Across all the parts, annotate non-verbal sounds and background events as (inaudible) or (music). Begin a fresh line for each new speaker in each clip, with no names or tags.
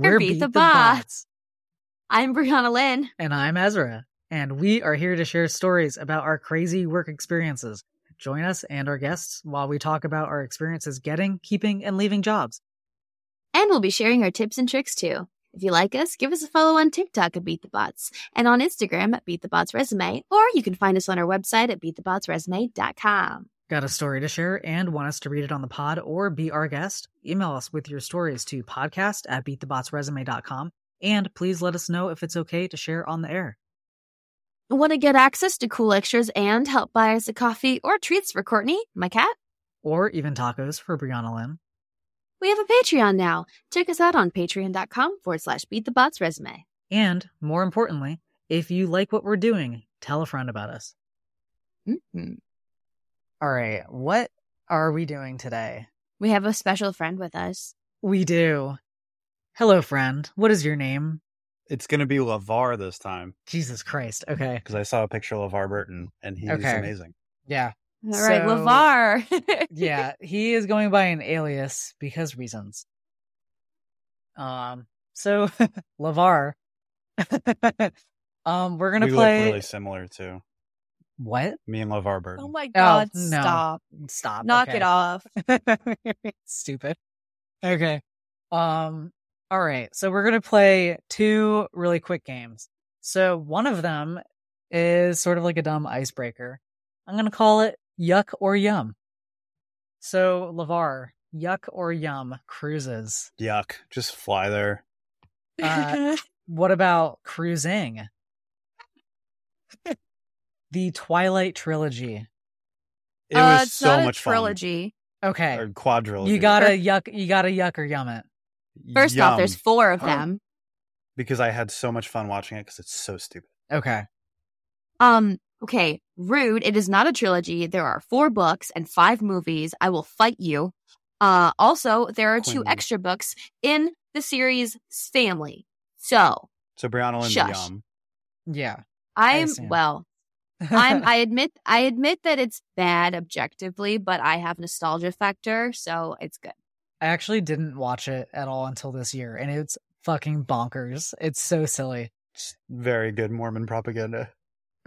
We're
Beat
Beat
the
the
Bots.
Bots.
I'm Brianna Lynn.
And I'm Ezra. And we are here to share stories about our crazy work experiences. Join us and our guests while we talk about our experiences getting, keeping, and leaving jobs.
And we'll be sharing our tips and tricks too. If you like us, give us a follow on TikTok at Beat the Bots and on Instagram at Beat the Bots Resume, or you can find us on our website at beatthebotsresume.com.
Got a story to share and want us to read it on the pod or be our guest? Email us with your stories to podcast at beatthebotsresume.com. And please let us know if it's okay to share on the air.
Want to get access to cool extras and help buy us a coffee or treats for Courtney, my cat?
Or even tacos for Brianna Lynn.
We have a Patreon now. Check us out on patreon.com forward slash beat the bots resume.
And more importantly, if you like what we're doing, tell a friend about us.
Mm-hmm.
All right, what are we doing today?
We have a special friend with us.
We do. Hello, friend. What is your name?
It's going to be LeVar this time
Jesus Christ. Okay.
because I saw a picture of LeVar Burton and he's
Okay.
amazing.
Yeah.
All right,
So-
LeVar. (laughs)
Yeah. (laughs) he is going by an alias because reasons. Um, so (laughs) LeVar. um, we're gonna
we
play
look really similar too.
What?
Me and LeVar Burton.
oh my God,
no.
stop.
Stop.
Knock
okay.
it off. (laughs)
Stupid. Okay. Um all right. So we're going to play two really quick games. So one of them is sort of like a dumb icebreaker. I'm going to call it yuck or yum. So LeVar, yuck or yum cruises.
Yuck. Just fly there.
Uh, (laughs) What about cruising? (laughs) the Twilight trilogy.
It
uh,
was
it's
so
not a
much
trilogy.
Okay.
Or quadrilogy.
You got to yuck you got to yuck or yum it.
First off, there's four of them.
because I had so much fun watching it because it's so stupid.
Okay.
Um, okay, rude. It is not a trilogy. There are four books and five movies. I will fight you. Uh, also, there are two
Queen.
extra books in the series family. So
So Brianna Lynn
Shush.
Yum.
Yeah.
I'm
assume.
well. I'm. (laughs) I admit. I admit that it's bad objectively, but I have nostalgia factor, so it's good.
I actually didn't watch it at all until this year, and it's fucking bonkers. It's so silly.
It's very good Mormon propaganda.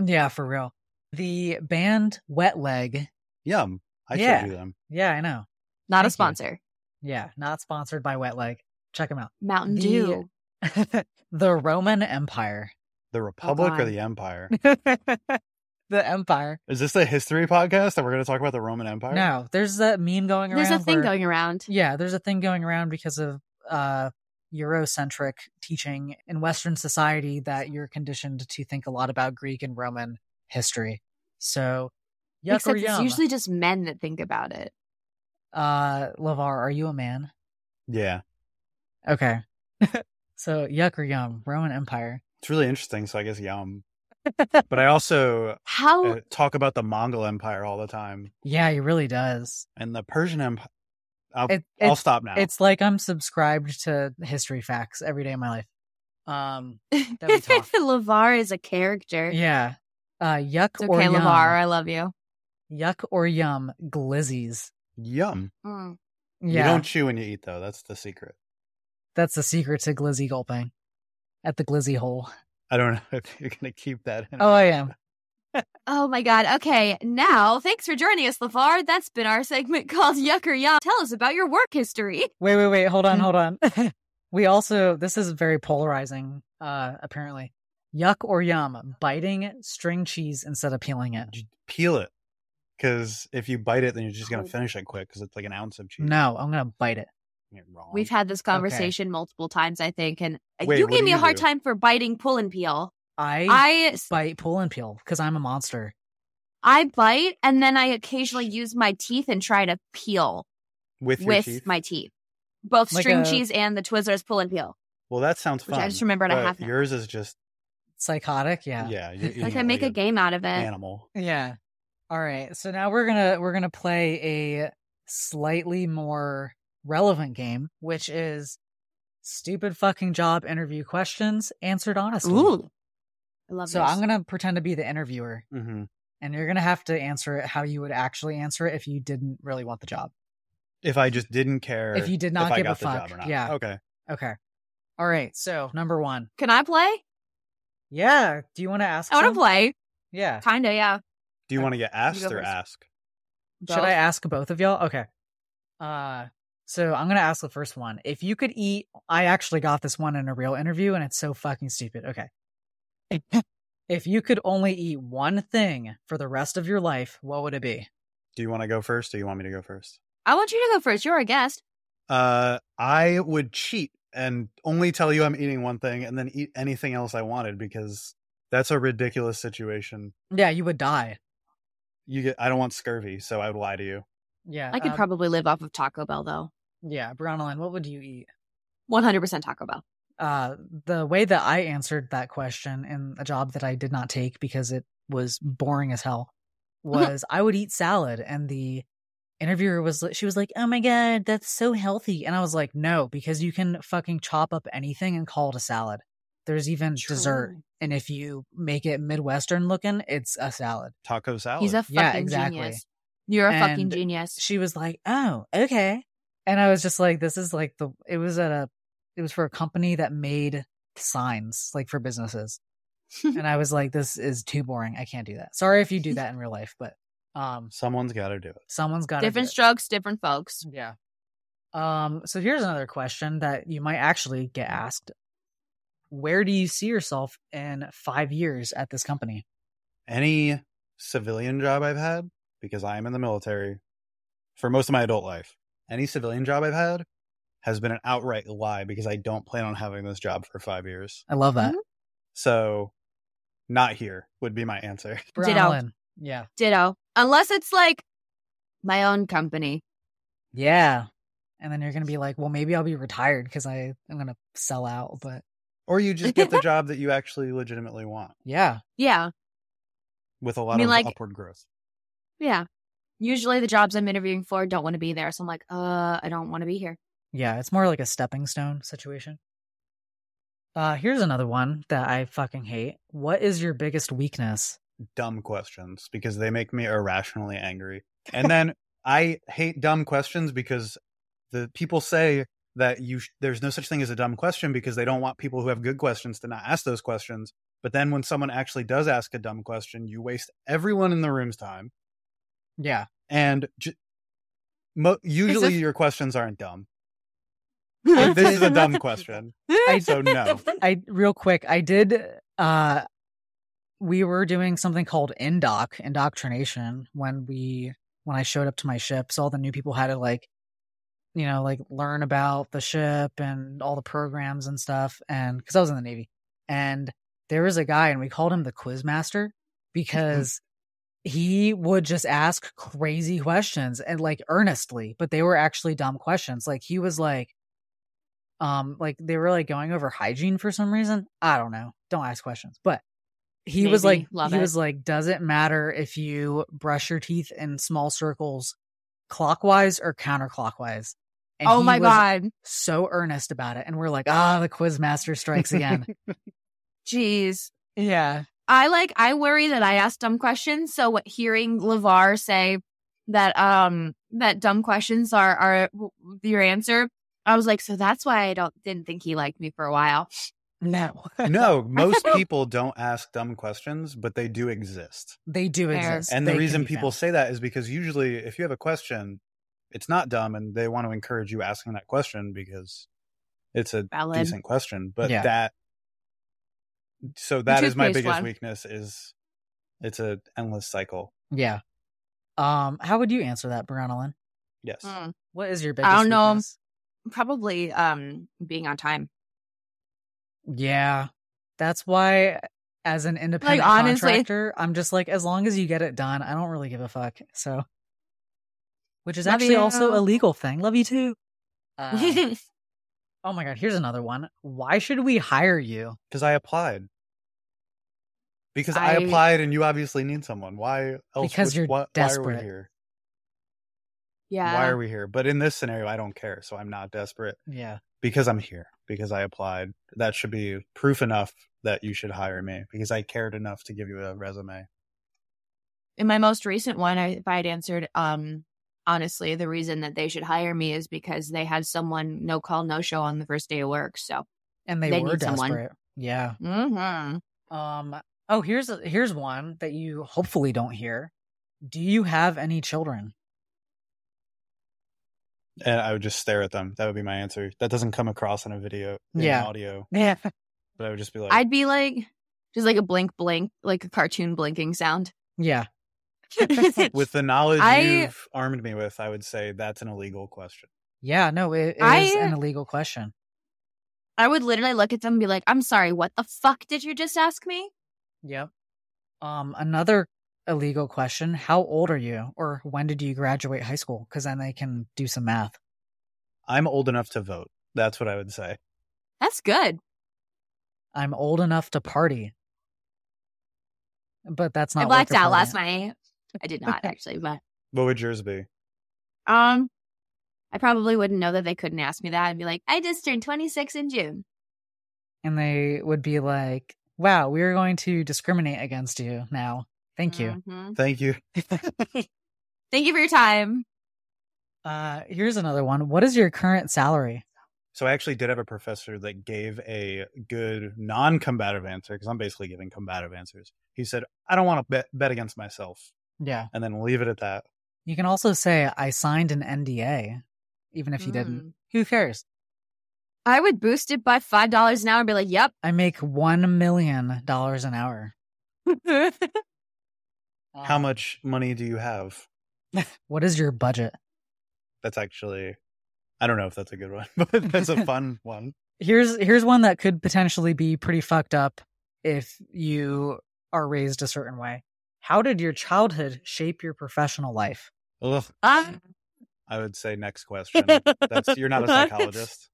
Yeah, for real. The band Wet Leg.
Yum. I
Yeah.
showed you them.
Yeah, I know.
Not
Thank
a
you.
sponsor.
Yeah, not sponsored by Wet Leg. Check them out.
Mountain
The-
Dew. (laughs)
the Roman Empire.
The oh, Republic or the Empire? (laughs)
the Empire.
Is this a history podcast that we're going to talk about the Roman Empire?
No, there's that meme going around.
There's a thing
where-
going around.
Yeah, there's a thing going around because of uh Eurocentric teaching in Western society that you're conditioned to think a lot about Greek and Roman history. So, yuck
Except
or
it's
yum.
usually just men that think about it.
Uh, LeVar, are you a man?
Yeah.
Okay. (laughs) so, yuck or yum, Roman Empire.
It's really interesting. So I guess Yum. (laughs) But I also
How
uh, talk about the Mongol Empire all the time
Yeah, he really does.
and the Persian Empire. I'll,
It-
I'll stop now.
It's like I'm subscribed to history facts every day of my life. Um, (laughs) that we.
LeVar is a character.
yeah. Uh, yuck
It's
or
okay,
yum.
LeVar. I love you.
Yuck or yum, glizzies.
Yum.
Mm.
You don't chew when you eat, though. That's the secret.
that's the secret to glizzy gulping at the glizzy hole.
I don't know (laughs) if you're going to keep that in.
Oh, I am. (laughs)
Oh my god. Okay, now thanks for joining us, LeVar. That's been our segment (laughs) called Yuck or Yum. Tell us about your work history.
Wait, wait, wait. Hold on, hold on. we also, this is very polarizing, uh, apparently. Yuck or yum, biting string cheese instead of peeling it.
Just Peel it. Because if you bite it, then you're just going to finish it quick because it's like an ounce of cheese.
No, I'm going to bite it.
You're wrong.
We've had this conversation multiple times, I think, and uh,
Wait,
you gave
do
me a hard
do?
time for biting pull and peel.
I,
I
bite, pull, and peel because I'm a monster.
I bite and then I occasionally use my teeth and try to peel
with your
with
teeth.
my teeth. Both
Like
string
a-
cheese and the Twizzlers pull and peel.
Well, that sounds
Which
fun.
I just remembered I have.
Yours is just
Psychotic, yeah.
yeah. you're
Like
eating
I
it
make a game out of it.
Animal.
Yeah. All right. So now we're gonna we're gonna play a slightly more relevant game, which is stupid fucking job interview questions answered honestly.
Ooh. I love
So
this.
I'm gonna pretend to be the interviewer,
hmm
and you're gonna have to answer it how you would actually answer it if you didn't really want the job.
If I just didn't care,
If you did not
if
give a
got the
fuck,
job or not.
yeah.
Okay.
Okay. All right. So number one.
Can I play?
Yeah. Do you want to ask?
I want
some?
to play.
Yeah.
Kinda, yeah.
Do you want to get asked or
first.
ask?
Should I ask both of y'all? Okay. Uh so I'm gonna ask the first one. If you could eat I actually got this one in a real interview and it's so fucking stupid. Okay. (laughs) if you could only eat one thing for the rest of your life, what would it be?
Do you want to go first or you want me to go first?
I want you to go first. You're a guest.
Uh, I would cheat and only tell you I'm eating one thing and then eat anything else I wanted because that's a ridiculous situation.
Yeah, you would die.
You get I don't want scurvy, so I would lie to you.
Yeah.
I could
uh,
probably live off of Taco Bell though.
Yeah, Brownline, what would you eat?
100% Taco Bell.
Uh the way that I answered that question in a job that I did not take because it was boring as hell was I would eat salad and the interviewer was li- she was like, "Oh my god, that's so healthy." And I was like, "No, because you can fucking chop up anything and call it a salad. There's even dessert, and if you make it midwestern looking, it's a salad."
Taco salad.
He's a fucking
Yeah, exactly.
genius. You're a fucking genius.
She was like, "Oh, okay." And I was just like, "This is like the it was at a it was for a company that made signs like for businesses." (laughs) and I was like, "This is too boring. I can't do that." Sorry if you do that in real life, but um
Someone's got to do it.
someone's got to
different strokes, different folks.
Yeah. Um, so here's another question that you might actually get asked. Where do you see yourself in five years at this company?
Any civilian job I've had, because I am in the military for most of my adult life, any civilian job I've had has been an outright lie because I don't plan on having this job for five years.
I love that.
Mhm.
So, not here would be my answer. (laughs)
Ditto.
Yeah.
Ditto. Unless it's like my own company.
Yeah. And then you're gonna be like, well, maybe I'll be retired because I I'm gonna sell out. But
Or you just get the (laughs) job that you actually legitimately want
yeah,
Yeah.
with a lot
mean,
of
like-
upward growth.
Yeah. Usually the jobs I'm interviewing for don't want to be there. So I'm like, uh, I don't want to be here.
yeah, it's more like a stepping stone situation. Uh, here's another one that I fucking hate. What is your biggest weakness?
Dumb questions because they make me irrationally angry. (laughs) And then I hate dumb questions because the people say that you sh- there's no such thing as a dumb question because they don't want people who have good questions to not ask those questions. But then when someone actually does ask a dumb question, you waste everyone in the room's time.
Yeah.
And j- mo- usually
if-
your questions aren't dumb. (laughs) But this is a dumb question. (laughs)
I
So no. (laughs)
I real quick, I did uh we were doing something called indoc, indoctrination when we when I showed up to my ship. So all the new people had to like you know, like learn about the ship and all the programs and stuff and cuz I was in the navy. And there was a guy and we called him the quiz master because he would just ask crazy questions and like earnestly, but they were actually dumb questions. Like he was like um like they were like going over hygiene for some reason i don't know don't ask questions but he was like
Love
he
it.
was like does it matter if you brush your teeth in small circles clockwise or counterclockwise and
oh
he
my
was
God.
so earnest about it and we're like ah the quiz master strikes again (laughs)
Jeez.
yeah
I like, I worry that I ask dumb questions. So what hearing LeVar say that, um, that dumb questions are, are your answer. I was like, so that's why I don't, didn't think he liked me for a while. (laughs)
no
No, (laughs) most people don't ask dumb questions, but they do exist.
they do exist
And the
They can
reason people
found.
say that is because usually if you have a question, it's not dumb and they want to encourage you asking that question because it's a
Valid.
decent question. But
Yeah.
that so that is my biggest
one.
weakness is it's a endless cycle.
yeah um how would you answer that Brianna Lynn?
Yes.
Hmm.
what is your biggest I
don't know.
weakness?
Probably, um, being on time.
Yeah. That's why as an independent
honestly-
contractor, I'm just like as long as you get it done, I don't really give a fuck. So which is
Love
actually also a legal thing. Love you too. Uh, (laughs) oh my god, here's another one. Why should we hire you?
Because I applied. Because I,
I-
applied and you obviously need someone. Why else
Because
would-
you're
why, Why are
desperate.
we here?
yeah.
Why are we here? But in this scenario, I don't care, so I'm not desperate.
Yeah.
because I'm here, because I applied. That should be proof enough that you should hire me because I cared enough to give you a resume.
in my most recent one, I, if I had answered, um, honestly, the reason that they should hire me is because they had someone no call, no show on the first day of work. So
And they,
They
were
need someone.
desperate. Yeah.
Mm-hmm.
Um oh, here's a, here's one that you hopefully don't hear. Do you have any children?
And I would just stare at them. That would be my answer. That doesn't come across in a video, in
Yeah.
audio.
Yeah.
But I would just be like,
I'd be like, just like a blink, blink, like a cartoon blinking sound.
Yeah. (laughs)
with the knowledge
I-
you've armed me with, I would say that's an illegal question.
Yeah, no, it is
I-
an illegal question.
I would literally look at them and be like, I'm sorry, what the fuck did you just ask me?
Yep. Um another illegal question, how old are you or when did you graduate high school? Cuz then they can do some math.
I'm old enough to vote. That's what I would say.
That's good.
I'm old enough to party. But that's not
I blacked out last night. I did not (laughs) actually, but
What would yours be?
um, I probably wouldn't know that they couldn't ask me that. I'd be like, I just turned 26 in June.
And they would be like, "Wow, we're going to discriminate against you now. Thank you."
Mhm.
Thank you. (laughs)
Thank you for your time.
Uh here's another one. What is your current salary?
So I actually did have a professor that gave a good non-combative answer because I'm basically giving combative answers. He said, "I don't want to bet bet against myself,"
Yeah.
and then leave it at that.
You can also say I signed an NDA, even if you didn't.
Mm.
Who cares?
I would boost it by five dollars an hour and be like, "Yep."
I make one million dollars an hour. (laughs)
How
Um,
much money do you have? (laughs)
What is your budget?
That's actually, I don't know if that's a good one, (laughs) but that's a fun one.
Here's here's one that could potentially be pretty fucked up if you are raised a certain way. How did your childhood shape your professional life?
Ugh,
Ah.
I would say next question. That's you're not a psychologist.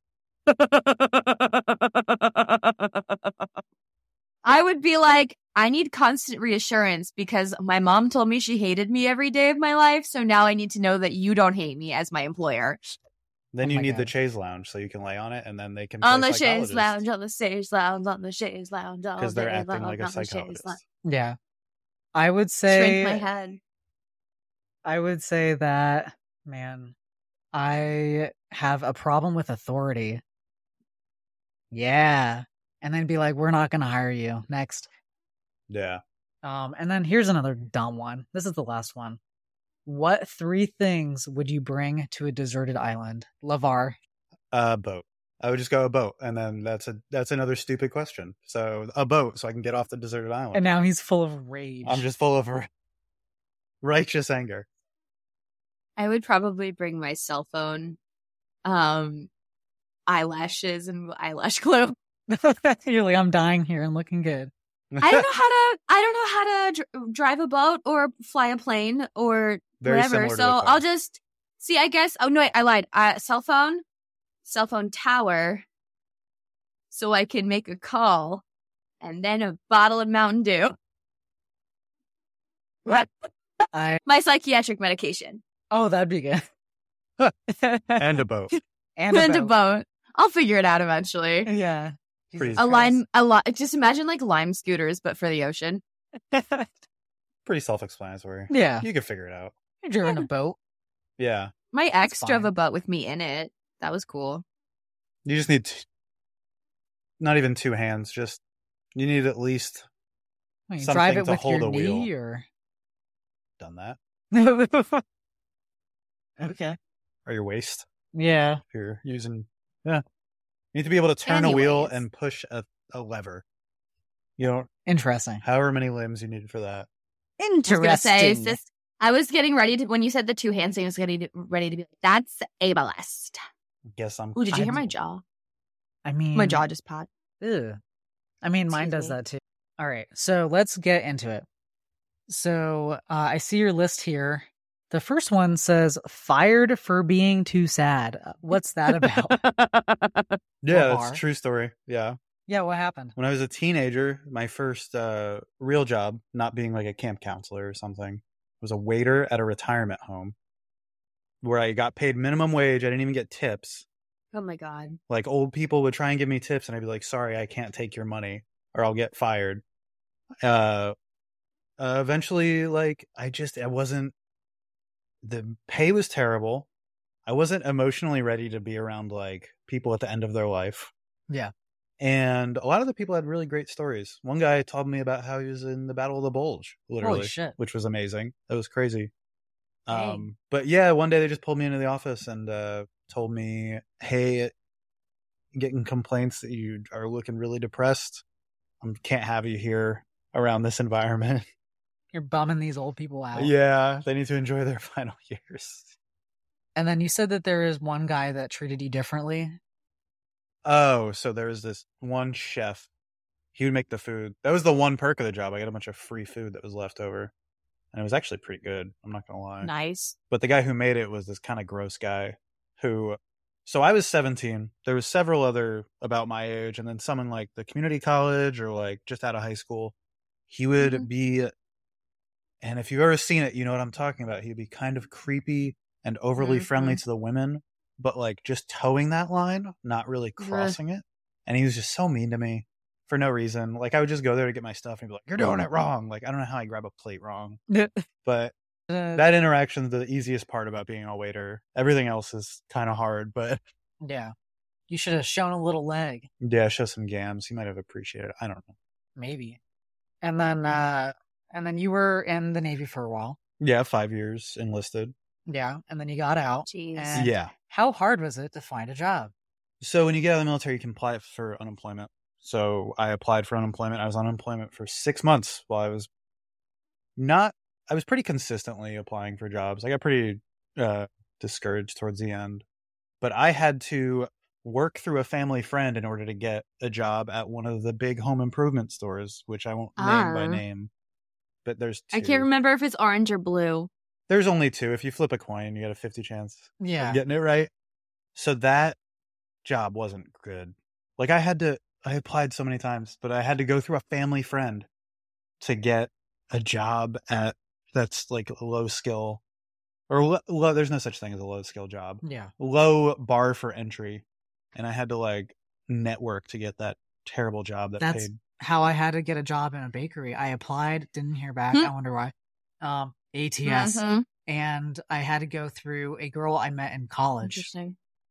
I would be like, I need constant reassurance because my mom told me she hated me every day of my life. So now I need to know that you don't hate me as my employer.
Then
Oh
you
my
need the
God.
chaise lounge so you can lay on it, and then they can
On
play
the chaise lounge, on the chaise lounge, on the chaise lounge,
because they're acting
long
like a
on the chaise
psychologist.
Yeah. I would
Shrink my
say
head.
I would say that man, I have a problem with authority. Yeah. And then be like, we're not gonna hire you. Next.
Yeah,
Um, and then here's another dumb one. This is the last one. What three things would you bring to a deserted island? LeVar.
a boat. I would just go a boat, and then that's a that's another stupid question. So a boat, so I can get off the deserted island.
And now he's full of rage.
I'm just full of r- righteous anger.
I would probably bring my cell phone, um, eyelashes and eyelash (laughs) glue.
You're like, I'm dying here and looking good.
I don't know how to. I don't know how to dr- drive a boat or fly a plane or
Very
whatever. So. I'll just see. I guess. Oh no, wait, I lied. Uh, cell phone, cell phone tower, so I can make a call, and then a bottle of Mountain Dew.
I (laughs)
My psychiatric medication
oh, that'd be good. (laughs)
and a boat.
and a
and a
boat.
Boat. I'll figure it out eventually.
Yeah.
Pretty-
Jesus
A lime, a lot. Just imagine like lime scooters, but for the ocean. (laughs)
Pretty self-explanatory.
yeah.
You could figure it out.
You're driven a boat.
Yeah,
My ex drove a boat with me in it. That was cool.
you just need t- not even two hands. Just you need at least
Wait,
Something
drive it
to
with
hold
your
a
knee
wheel.
or
done that (laughs)
okay.
or your waist.
Yeah.
If you're using, yeah, you need to be able to turn a wheel and push a, a lever. You know,
Interesting.
however many limbs you need for that.
I was say, this, I was getting ready to when you said the two hands thing. I was getting ready to be like, "That's ableist."
Guess I'm.
Ooh, did you
I
hear my jaw?
I mean,
My jaw just popped.
Ew. I mean, mine does
me.
that too. All right, so let's get into it. So uh, I see your list here. The first one says "fired for being too sad." Uh, What's that about? (laughs)
Yeah,
bar.
it's a true story. Yeah.
yeah, what happened?
When I was a teenager, my first uh, real job, not being like a camp counselor or something, was a waiter at a retirement home where I got paid minimum wage. I didn't even get tips.
oh my god!
Like old people would try and give me tips, and I'd be like, sorry, I can't take your money or I'll get fired. Uh, uh, eventually, like, I just, I wasn't, the pay was terrible. I wasn't emotionally ready to be around like people at the end of their life.
Yeah.
And a lot of the people had really great stories. One guy told me about how he was in the Battle of the Bulge, literally,
shit.
which was amazing. That was crazy.
Dang.
Um, but yeah, one day they just pulled me into the office and uh, told me, "Hey, getting complaints that you are looking really depressed. I can't have you here around this environment." (laughs)
You're bumming these old people out.
yeah, they need to enjoy their (laughs) final years.
And then you said that there is one guy that treated you differently.
Oh, so there was this one chef. He would make the food. That was the one perk of the job. I got a bunch of free food that was left over. And it was actually pretty good. I'm not going to lie.
Nice.
But the guy who made it was this kind of gross guy who. So I was 17. There was several other about my age, and then some in like the community college or like just out of high school. He would
Mhm.
be, and if you've ever seen it, you know what I'm talking about. He'd be kind of creepy and overly friendly to the women, but like just towing that line, not really crossing it. And he was just so mean to me for no reason. Like I would just go there to get my stuff and he'd be like, "You're doing it wrong." Like I don't know how I grab a plate wrong, (laughs) but
Uh,
that interaction's the easiest part about being a waiter. Everything else is kind of hard, but
yeah. You should have shown a little leg,
yeah, show some gams. He might have appreciated it. I don't know.
maybe. And then uh and then you were in the Navy for a while.
Yeah, five years enlisted.
Yeah. And then you got out.
Jeez.
Yeah.
How hard was it to find a job?
So when you get out of the military, you can apply for unemployment. So I applied for unemployment. I was on unemployment for six months while I was not. I was pretty consistently applying for jobs. I got pretty uh, discouraged towards the end, but I had to work through a family friend in order to get a job at one of the big home improvement stores, which I won't name by
Ah.
name. But there's two.
I can't remember if it's orange or blue.
There's only two. If you flip a coin, you got a fifty chance
Yeah.
of getting it right. So that job wasn't good. Like I had to, I applied so many times, but I had to go through a family friend to get a job at that's like a low skill or lo- low, there's no such thing as a low skill job,
Yeah.
low bar for entry. And I had to like network to get that terrible job that
That's-
paid.
How I had to get a job in a bakery. I applied, didn't hear back.
Hmm.
I wonder why. Um, ATS.
Mhm.
And I had to go through a girl I met in college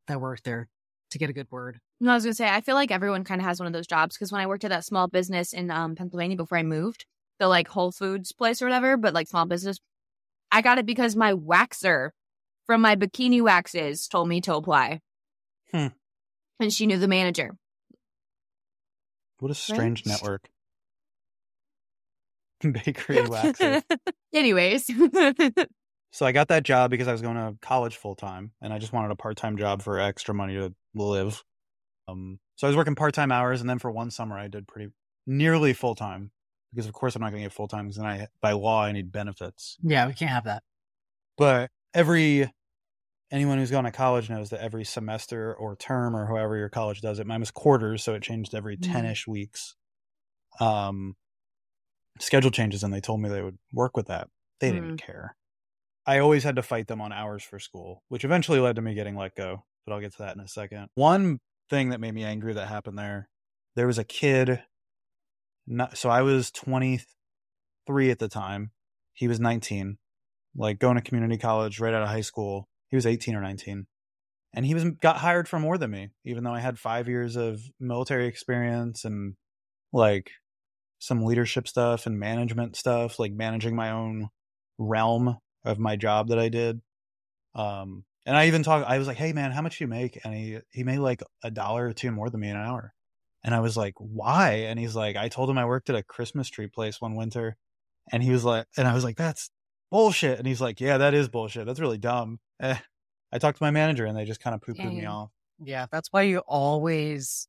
that worked there to get a good word.
No, I was gonna say I feel like everyone kind of has one of those jobs because when I worked at that small business in um, Pennsylvania before I moved, the like Whole Foods place or whatever, but like small business, I got it because my waxer from my bikini waxes told me to apply,
Hmm.
and she knew the manager.
What a strange
Right?
network. (laughs) Bakery waxer. (laughs)
Anyways, (laughs)
So I got that job because I was going to college full time, and I just wanted a part time job for extra money to live. Um, so I was working part time hours, and then for one summer I did pretty nearly full time because of course I'm not going to get full time because then I by law I need benefits.
Yeah, we can't have that.
But every anyone who's gone to college knows that every semester or term or however your college does it, mine was quarters, so it changed every ten ish weeks. Um, schedule changes, and they told me they would work with that. They didn't care. I always had to fight them on hours for school, which eventually led to me getting let go. But I'll get to that in a second. One thing that made me angry that happened there, there was a kid. Not, so I was 23 at the time. He was 19, like going to community college right out of high school. He was 18 or 19. And he was got hired for more than me, even though I had five years of military experience and like some leadership stuff and management stuff, like managing my own realm of my job that I did. Um, and I even talked, I was like, Hey man, how much do you make? And he, he made like a dollar or two more than me an hour. And I was like, why? And he's like, I told him I worked at a Christmas tree place one winter. And he was like, and I was like, that's bullshit. And he's like, yeah, that is bullshit. That's really dumb. Eh. I talked to my manager and they just kind of poo pooed me off.
Yeah, that's why you always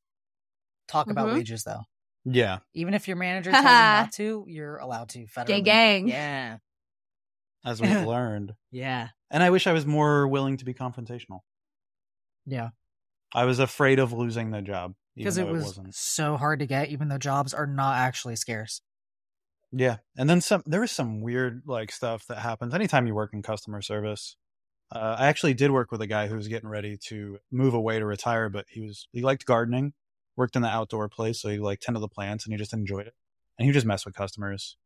talk about
Mhm.
wages, though.
Yeah.
Even if your manager tells you (laughs) not to, you're allowed to. Federally.
gang gang.
Yeah,
As we've (laughs) learned.
yeah,
And I wish I was more willing to be confrontational.
yeah.
I was afraid of losing the job.
Because it
though
was
wasn't.
so hard to get, even though jobs are not actually scarce.
Yeah. And then some there was some weird like stuff that happens anytime you work in customer service. Uh, I actually did work with a guy who was getting ready to move away to retire, but he was he liked gardening, worked in the outdoor place, so he like tended the plants and he just enjoyed it. And he just mess with customers.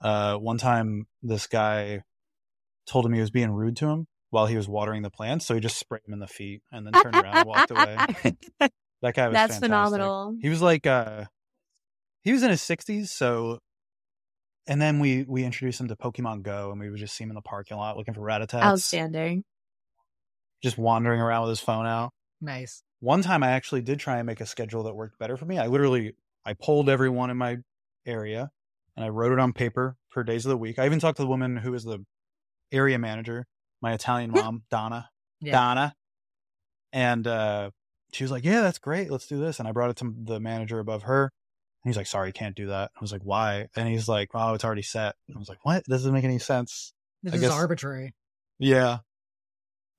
Uh, one time this guy told him he was being rude to him while he was watering the plants, so he just sprayed him in the feet and then turned around and walked away. (laughs) That guy was
That's
fantastic.
phenomenal.
He was like uh he was in his 60s, so and then we we introduced him to Pokemon Go and we would just see him in the parking lot looking for Rattatas.
Outstanding.
Just wandering around with his phone out.
Nice.
One time I actually did try and make a schedule that worked better for me. I literally I polled everyone in my area and I wrote it on paper per days of the week. I even talked to the woman who was the area manager, my Italian mom, Donna.
Yeah.
Donna. And uh she was like, Yeah, that's great. Let's do this. And I brought it to the manager above her. He's like, Sorry, can't do that. I was like, Why? And he's like, Oh, it's already set. I was like, What? Doesn't make any sense.
This
I
is
guess-
arbitrary.
Yeah.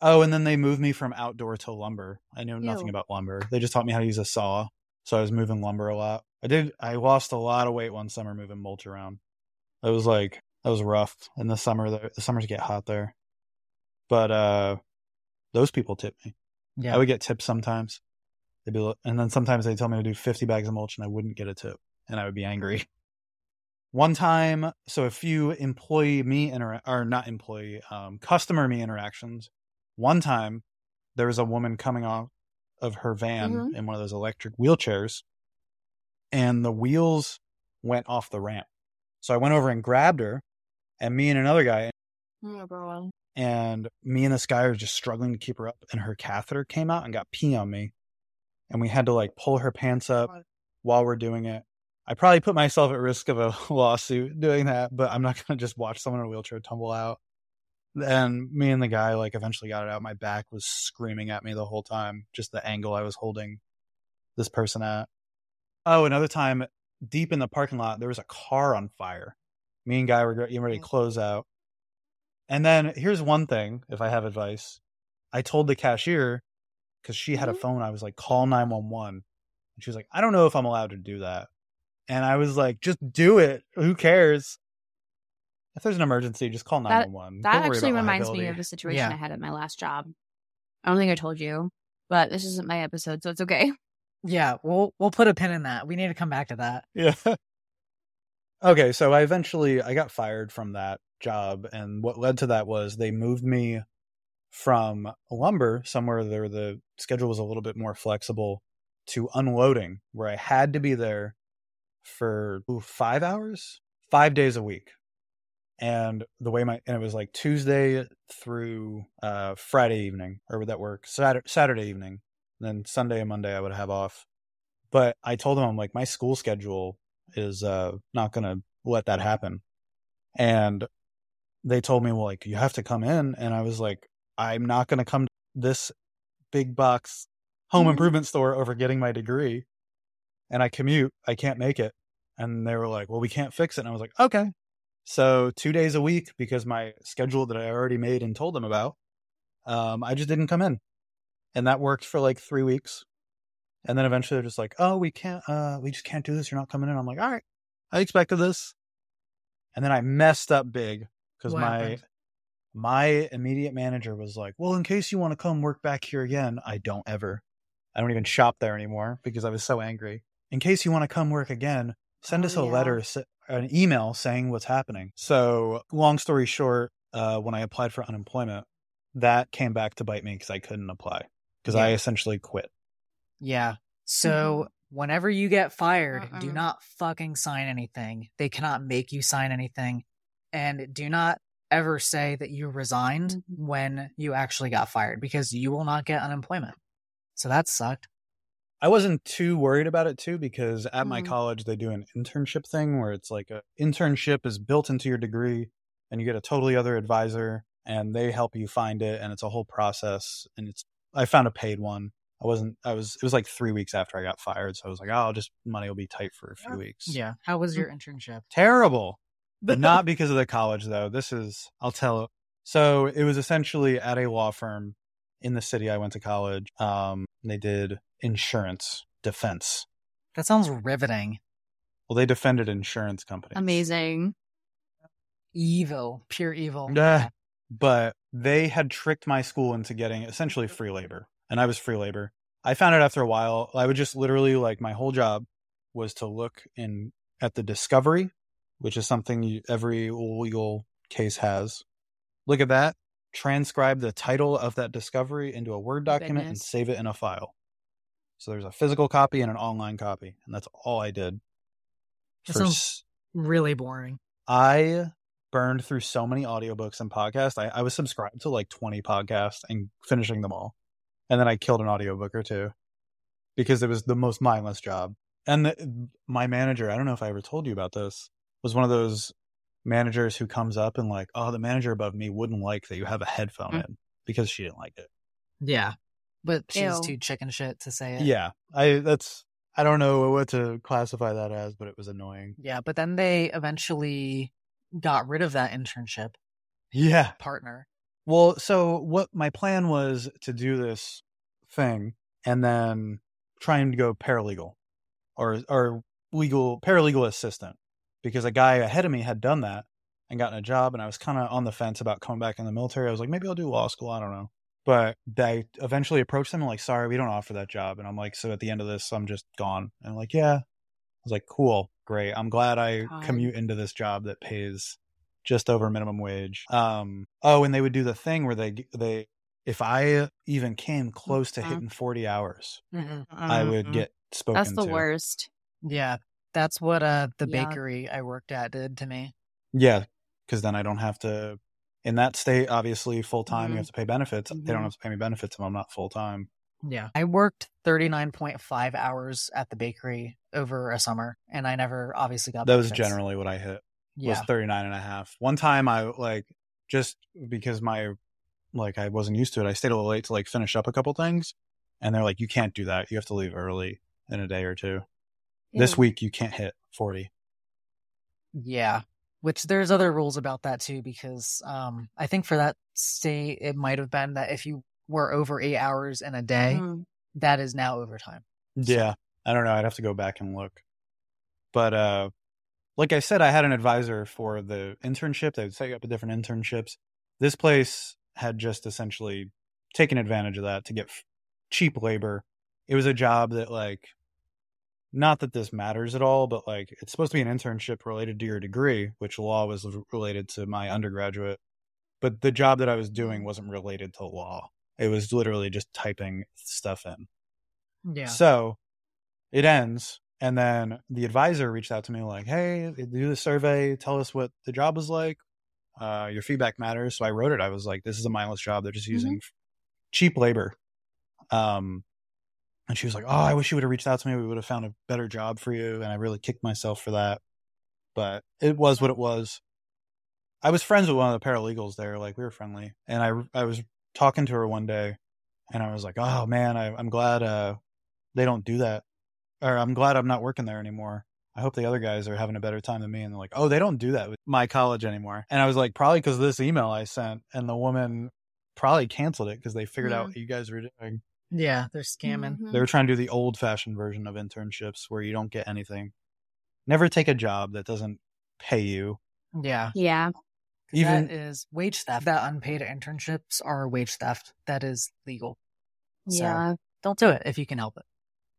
Oh, and then they moved me from outdoor to lumber. I knew nothing
Ew.
about lumber. They just taught me how to use a saw. So I was moving lumber a lot. I did I lost a lot of weight one summer moving mulch around. It was like that was rough. In the summer the, the summers get hot there. But uh those people tip me.
Yeah.
I would get tips sometimes. They'd be, and then sometimes they'd tell me to do 50 bags of mulch and I wouldn't get a tip and I would be angry. One time, so a few employee me intera- or not employee, um, customer me interactions. One time, there was a woman coming off of her van
Mhm.
in one of those electric wheelchairs, and the wheels went off the ramp. So I went over and grabbed her, and me and another guy
Oh,
and me and this guy were just struggling to keep her up and her catheter came out and got pee on me and we had to like pull her pants up while we're doing it. I probably put myself at risk of a (laughs) lawsuit doing that but i'm not going to just watch someone in a wheelchair tumble out. And me and the guy like eventually got it out. My back was screaming at me the whole time just the angle i was holding this person at. Oh another time deep in the parking lot there was a car on fire. Me and guy were getting ready to close out. And then here's one thing if I have advice. I told the cashier because she had a
Mhm.
phone, I was like, call 911. And she was like, I don't know if I'm allowed to do that. And I was like, just do it. Who cares? If there's an emergency, just call 911.
That
Don't
actually
about
reminds me of a situation
Yeah.
I had at my last job. I don't think I told you, but this isn't my episode, so it's okay. (laughs)
Yeah, we'll we'll put a pin in that. We need to come back to that.
Yeah. (laughs) okay, so I eventually I got fired from that job and what led to that was they moved me from lumber somewhere there the schedule was a little bit more flexible to unloading where I had to be there for ooh, 5 hours, 5 days a week. And the way my and it was like Tuesday through uh Friday evening or would that work? Saturday, Saturday evening. Then Sunday and Monday I would have off but I told them I'm like my school schedule is uh not gonna let that happen, and they told me well like you have to come in, and I was like I'm not gonna come to this big box home
Mhm.
improvement store over getting my degree, and I commute I can't make it, and they were like well we can't fix it, and I was like okay, so two days a week because my schedule that I already made and told them about, um I just didn't come in, and that worked for like three weeks. And then eventually they're just like, "Oh, we can't. Uh, we just can't do this. You're not coming in." I'm like, "All right, I expected this." And then I messed up big because my
happened?
My immediate manager was like, "Well, in case you want to come work back here again, I don't ever. I don't even shop there anymore because I was so angry. In case you want to come work again, send
Oh,
us a
yeah.
letter, an email saying what's happening." So, long story short, uh, when I applied for unemployment, that came back to bite me because I couldn't apply because I essentially quit.
Yeah. So whenever you get fired, do
Uh-uh.
not fucking sign anything. They cannot make you sign anything. And do not ever say that you resigned
Mhm.
when you actually got fired because you will not get unemployment. So that sucked.
I wasn't too worried about it too because at my
Mhm.
college they do an internship thing where it's like a internship is built into your degree and you get a totally other advisor and they help you find it and it's a whole process and it's I found a paid one. I wasn't I was it was like 3 weeks after I got fired so I was like, "Oh, I'll just money will be tight for a few weeks."
Yeah. How was your internship?
Terrible. But (laughs) not because of the college though. This is I'll tell so it was essentially at a law firm in the city I went to college. Um they did insurance defense.
That sounds riveting.
Well, they defended insurance companies.
Amazing.
Evil. Pure evil.
Yeah. But they had tricked my school into getting essentially free labor, and I was free labor. I found out after a while. I would just literally like my whole job was to look in at the discovery, which is something you, every legal case has. Look at that. Transcribe the title of that discovery into a Word document and save it in a file. So there's a physical copy and an online copy, and that's all I did.
That sounds- Really boring.
I burned through so many audiobooks and podcasts. I, I was subscribed to like 20 podcasts and finishing them all. And then I killed an audiobook or two because it was the most mindless job. And the, my manager, I don't know if I ever told you about this, was one of those managers who comes up and like, oh, the manager above me wouldn't like that you have a headphone
Mm.
in because she didn't like it.
Yeah. But she's
Ew.
too chicken shit to say it.
Yeah. I, that's, I don't know what to classify that as, but it was annoying.
Yeah. But then they eventually got rid of that internship
Yeah.
partner.
Well, so what my plan was to do this thing and then trying to go paralegal or or legal paralegal assistant because a guy ahead of me had done that and gotten a job and I was kind of on the fence about coming back in the military. I was like maybe I'll do law school, I don't know. But they eventually approached them and like sorry, we don't offer that job and I'm like so at the end of this I'm just gone. And I'm like yeah. I was like cool, great. I'm glad I
God.
commute into this job that pays just over minimum wage. Um oh, and they would do the thing where they they if I even came close to
Mhm.
hitting 40 hours,
Mm-hmm.
I would
Mhm.
get spoken
That's the
to.
worst.
Yeah. That's what uh the
Yeah.
bakery I worked at did to me.
Yeah, cuz then I don't have to in that state obviously full time
Mhm.
you have to pay benefits. They don't
Mhm.
have to pay me benefits if I'm not full time.
Yeah. I worked 39.5 hours at the bakery over a summer and I never obviously got
That was generally what I hit.
Yeah.
Was 39 and a half. One time I like just because my like I wasn't used to it, I stayed a little late to like finish up a couple things and they're like you can't do that. You have to leave early in a day or two. This week you can't hit 40.
Yeah. Which there's other rules about that too, because um I think for that state it might have been that if you were over eight hours in a day,
Mm.
that is now overtime. So-
Yeah. I don't know. I'd have to go back and look. But uh like I said, I had an advisor for the internship. They would set you up with different internships. This place had just essentially taken advantage of that to get f- cheap labor. It was a job that like not that this matters at all, but like it's supposed to be an internship related to your degree, which law was related to my undergraduate. But the job that I was doing wasn't related to law. It was literally just typing stuff in.
Yeah.
So it ends, and then the advisor reached out to me like, "Hey, do the survey. Tell us what the job was like. Uh, your feedback matters." So I wrote it. I was like, "This is a mindless job. They're just using cheap labor." Um, and she was like, "Oh, I wish you would have reached out to me. We would have found a better job for you." And I really kicked myself for that, but it was what it was. I was friends with one of the paralegals there. Like we were friendly, and I I was talking to her one day, and I was like, "Oh man, I, I'm glad uh, they don't do that, or I'm glad I'm not working there anymore. I hope the other guys are having a better time than me." And they're like, "Oh, they don't do that with my college anymore." And I was like, "Probably because of this email I sent," and the woman probably canceled it because they figured out
Mm.
what you guys were doing.
Yeah, they're scamming.
Mhm.
They were trying to do the old fashioned version of internships where you don't get anything. Never take a job that doesn't pay you.
Yeah.
Yeah.
Even-
that is wage theft. That unpaid internships are wage theft. That is legal. So
Yeah.
don't do it if you can help it.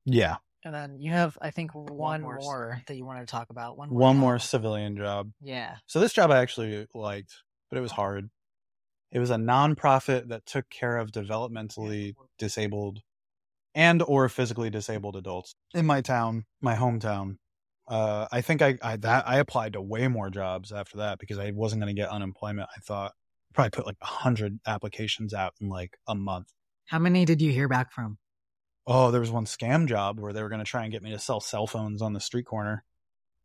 Yeah.
And then you have, I think, one,
more
more, that you wanted to talk about. One more.
One more civilian job.
Yeah.
So this job I actually liked, but it was hard. It was a nonprofit that took care of developmentally disabled and or physically disabled adults in my town, my hometown. Uh, I think I, I that I applied to way more jobs after that because I wasn't going to get unemployment. I thought probably put like a hundred applications out in like a month.
How many did you hear back from?
Oh, there was one scam job where they were going to try and get me to sell cell phones on the street corner.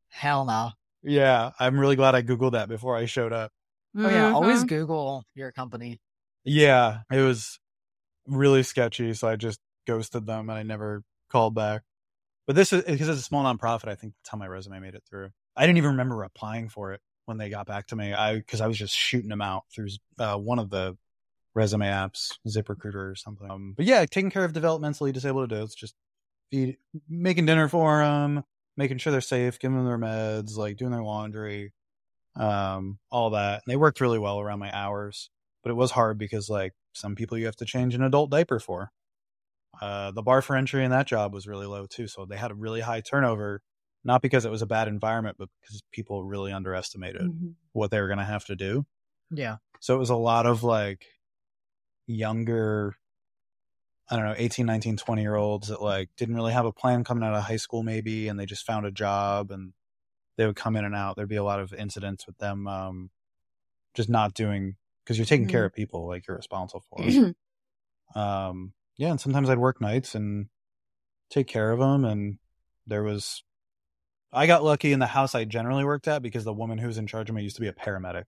Hell no.
Yeah, I'm really glad I googled that before I showed up.
Oh yeah, always
Mhm.
Google your company.
Yeah, it was really sketchy, so I just ghosted them and I never called back. But this is because it's a small nonprofit. I think that's how my resume made it through. I didn't even remember applying for it when they got back to me. I because I was just shooting them out through uh, one of the resume apps, ZipRecruiter or something. Um, but yeah, taking care of developmentally disabled adults, just feed, making dinner for them, making sure they're safe, giving them their meds, like doing their laundry, um, all that. And they worked really well around my hours but it was hard because like some people you have to change an adult diaper for. Uh, the bar for entry in that job was really low too, so they had a really high turnover, not because it was a bad environment, but because people really underestimated
Mhm.
what they were going to have to do.
Yeah.
So it was a lot of like younger I don't know, 18, 19, 20 year olds that like didn't really have a plan coming out of high school maybe and they just found a job and they would come in and out. There'd be a lot of incidents with them um just not doing because you're taking care
Mhm.
of people like you're responsible for. um yeah, and sometimes I'd work nights and take care of them and there was I got lucky in the house I generally worked at because the woman who was in charge of me used to be a paramedic.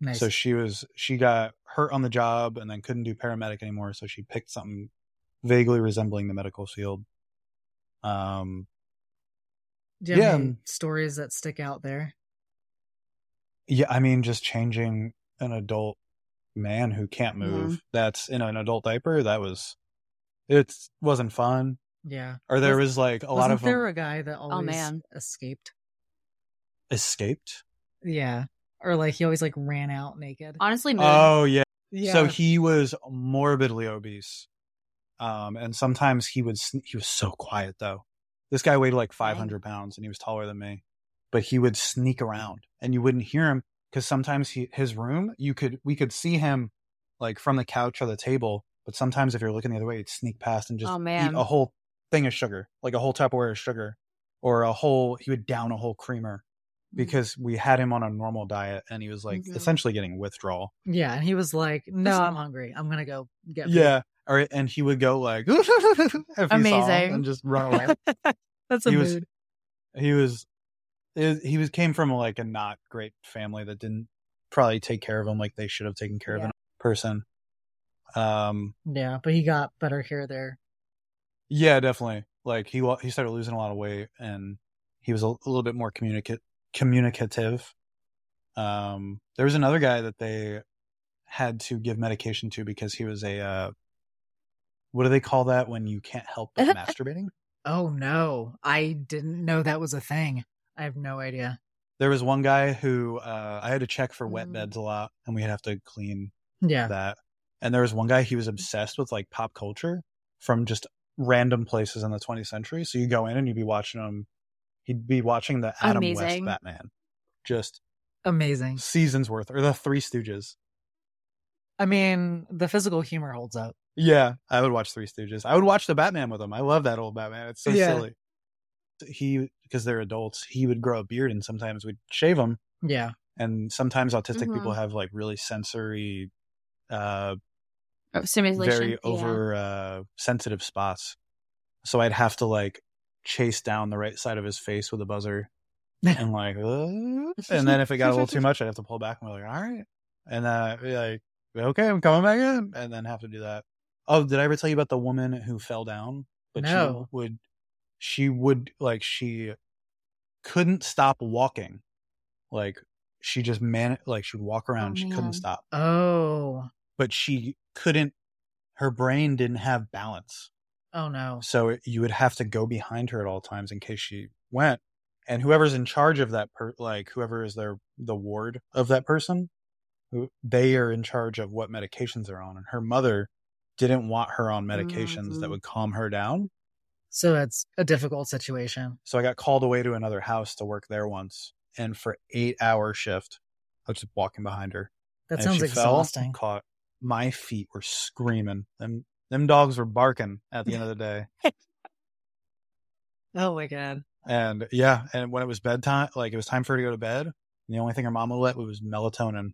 Nice.
So she was she got hurt on the job and then couldn't do paramedic anymore, so she picked something vaguely resembling the medical field. Um
Do you have
yeah.
any stories that stick out there?
yeah, I mean just changing an adult man who can't
Mhm.
move that's in an adult diaper, that was it wasn't fun.
Yeah.
Or there
Was-
was like a lot
Wasn't
of them
there a guy that always
man.
escaped?
escaped.
Yeah. Or like he always like ran out naked.
Honestly, mood.
Oh yeah.
Yeah.
So he was morbidly obese, um, and sometimes he would. sn- He was so quiet though. This guy weighed like 500 pounds, and he was taller than me. But he would sneak around, and you wouldn't hear him because sometimes he, his room, you could we could see him like from the couch or the table. But sometimes if you're looking the other way, he'd sneak past and just
Oh,
eat a whole thing of sugar, like a whole Tupperware of sugar, or a whole. He would down a whole creamer
Mm-hmm.
because we had him on a normal diet, and he was like
Mhm.
essentially getting withdrawal.
yeah, and he was like, "No, I'm hungry. I'm gonna go get."
Yeah. Right. And he would go like, (laughs) if he saw him
Amazing.
and just run away. (laughs)
That's a
He was- he was, he was came from like a not great family that didn't probably take care of him like they should have taken care
Yeah.
of a person. Um.
Yeah, but he got better care there.
Yeah, definitely. Like he he started losing a lot of weight and he was a, a little bit more communicate communicative. Um. There was another guy that they had to give medication to because he was a. Uh, what do they call that when you can't help but (laughs) masturbating?
Oh no, I didn't know that was a thing. I have no idea.
there was one guy who uh, I had to check for wet
Mm.
beds a lot, and we have to clean
Yeah.
that. And there was one guy he was obsessed with like pop culture from just random places in the 20th century. So you go in and you'd be watching him. He'd be watching the Adam
Amazing.
West Batman, just
Amazing.
seasons worth, or the Three Stooges.
I mean, the physical humor holds up.
Yeah, I would watch Three Stooges. I would watch the Batman with him. I love that old Batman. It's so
Yeah.
silly. He because they're adults, he would grow a beard, and sometimes we'd shave him.
Yeah.
And sometimes autistic
Mhm.
people have like really sensory uh
Oh, stimulation.
very
yeah.
over uh sensitive spots so i'd have to like chase down the right side of his face with a buzzer (laughs) and like uh, and then if it got a little too much i'd have to pull back and be like all right and uh be like okay i'm coming back in and then have to do that oh did i ever tell you about the woman who fell down but
No.
she would she would like she couldn't stop walking like she just man like she would walk oh, around
Oh,
she
man.
couldn't stop
Oh.
but she couldn't her brain didn't have balance
Oh no.
so it, you would have to go behind her at all times in case she went and whoever's in charge of that per like whoever is their the ward of that person who they are in charge of what medications they're on and her mother didn't want her on medications that
Mhm.
would calm her down
So it's a difficult situation.
so i got called away to another house to work there once and for eight hour shift i was just walking behind her
That
And
sounds
she fell,
exhausting.
caught my feet were screaming. Them them dogs were barking at the end of the day. (laughs)
Oh my god.
And yeah, and when it was bedtime, like it was time for her to go to bed, the only thing her mama let was melatonin.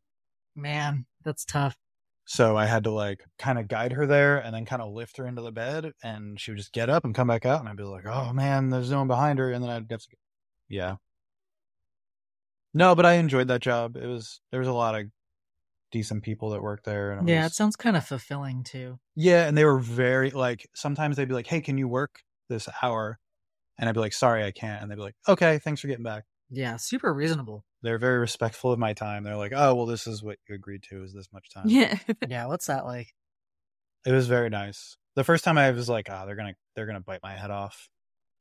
Man, that's tough.
So I had to like kind of guide her there and then kind of lift her into the bed and she would just get up and come back out and I'd be like, "Oh man, there's no one behind her." And then I'd have to Yeah. No, but I enjoyed that job. It was there was a lot of decent people that worked there and it
Yeah,
was,
it sounds kind of fulfilling too.
Yeah, and they were very like sometimes they'd be like, "Hey, can you work this hour?" And I'd be like, "Sorry, I can't." And they'd be like, "Okay, thanks for getting back."
Yeah, super reasonable.
They're very respectful of my time. They're like, "Oh, well, this is what you agreed to is this much (laughs) time."
Yeah.
yeah, what's that like?
It was very nice. The first time I was like, "Ah, they're gonna they're gonna bite my head off,"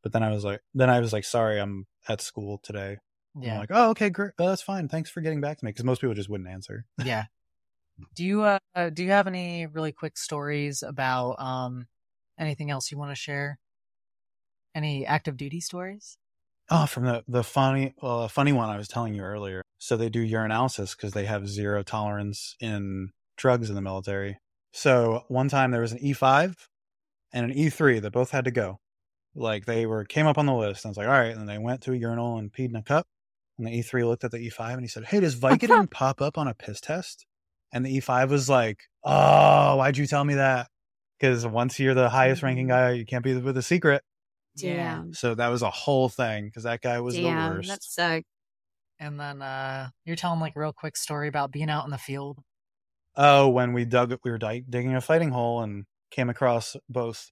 but then I was like, then I was like, "Sorry, I'm at school today."
Yeah.
I'm like, "Oh, okay, great. Oh, that's fine. Thanks for getting back to me." Because most people just wouldn't answer. (laughs)
yeah. Do you uh uh, do you have any really quick stories about um anything else you want to share? Any active duty stories?
Oh, from the the funny well, a funny one I was telling you earlier. So they do urinalysis because they have zero tolerance in drugs in the military. So one time there was an E5 and an E3 that both had to go. Like they were came up on the list. And I was like, all right. And they went to a urinal and peed in a cup. And the E3 looked at the E5 and he said, Hey, does Vicodin (laughs) pop up on a piss test? And the E5 was like, Oh, why'd you tell me that? Because once you're the highest ranking mm. guy, you can't be with a secret.
Yeah.
Damn.
So that was a whole thing because that guy was the worst.
that sucked.
And then uh you're telling like real quick story about being out in the field.
Oh, when we dug, we were di- digging a fighting hole and came across both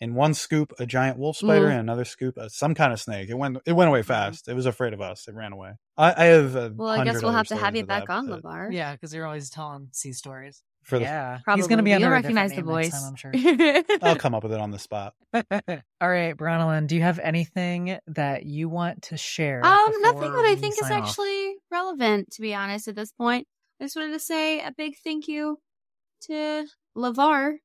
in one scoop a giant wolf spider
Mm.
and another scoop uh, some kind of snake. It went it went away fast. It was afraid of us. It ran away. I, I have. A
Well, I guess we'll have to have you back
that,
on,
but
LeVar.
Yeah, because you're always telling sea stories.
For the,
yeah,
Probably.
he's gonna be
You'll
under a
recognize the voice.
next time, I'm sure. (laughs)
I'll come up with it on the spot. (laughs)
All right, Bronwyn, do you have anything that you want to share?
Um, nothing that I think is
off?
actually relevant, to be honest, at this point. I just wanted to say a big thank you to LeVar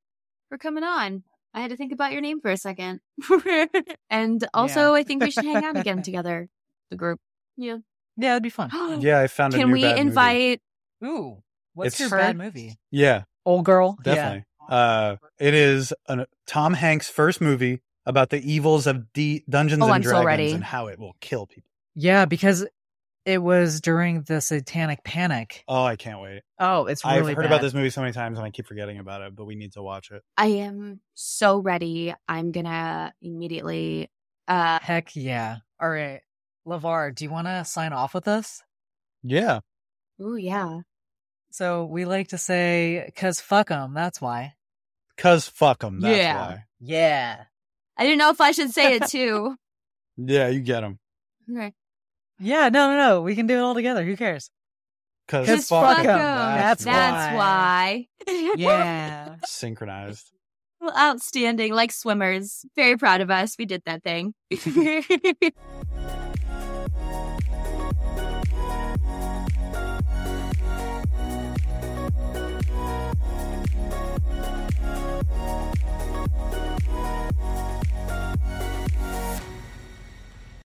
for coming on. I had to think about your name for a second. (laughs) and also, I think we should hang out again together, the group. Yeah.
Yeah, it'd be fun. (gasps)
Yeah, I found a
Can
new
we
bad movie.
invite?
Ooh, what's
It's-
your
Her.
bad movie?
Yeah,
Old girl.
definitely. Uh, it is an, Tom Hanks' first movie about the evils of D- Dungeons
Oh,
and
I'm so
Dragons
ready.
and how it will kill people.
Yeah. yeah, because it was during the Satanic Panic.
Oh, I can't wait.
Oh, it's really
I've heard
bad.
about this movie so many times and I keep forgetting about it, but we need to watch it.
I am so ready. I'm gonna immediately. Uh,
Heck yeah! All right, LeVar, do you want to sign off with us?
Yeah.
oh yeah.
So we like to say, "Cause fuck 'em." That's why.
Cause fuck them. That's
Yeah.
why.
Yeah.
I didn't know if I should say it (laughs) too.
Yeah, you get them.
okay.
Yeah. No, no, no. We can do it all together. Who cares?
Cause,
Just
fuck
fuck
'em.
'em.
That's,
That's
why.
That's why.
Yeah. (laughs)
Synchronized.
Well, Outstanding, like swimmers. Very proud of us. We did that thing. (laughs)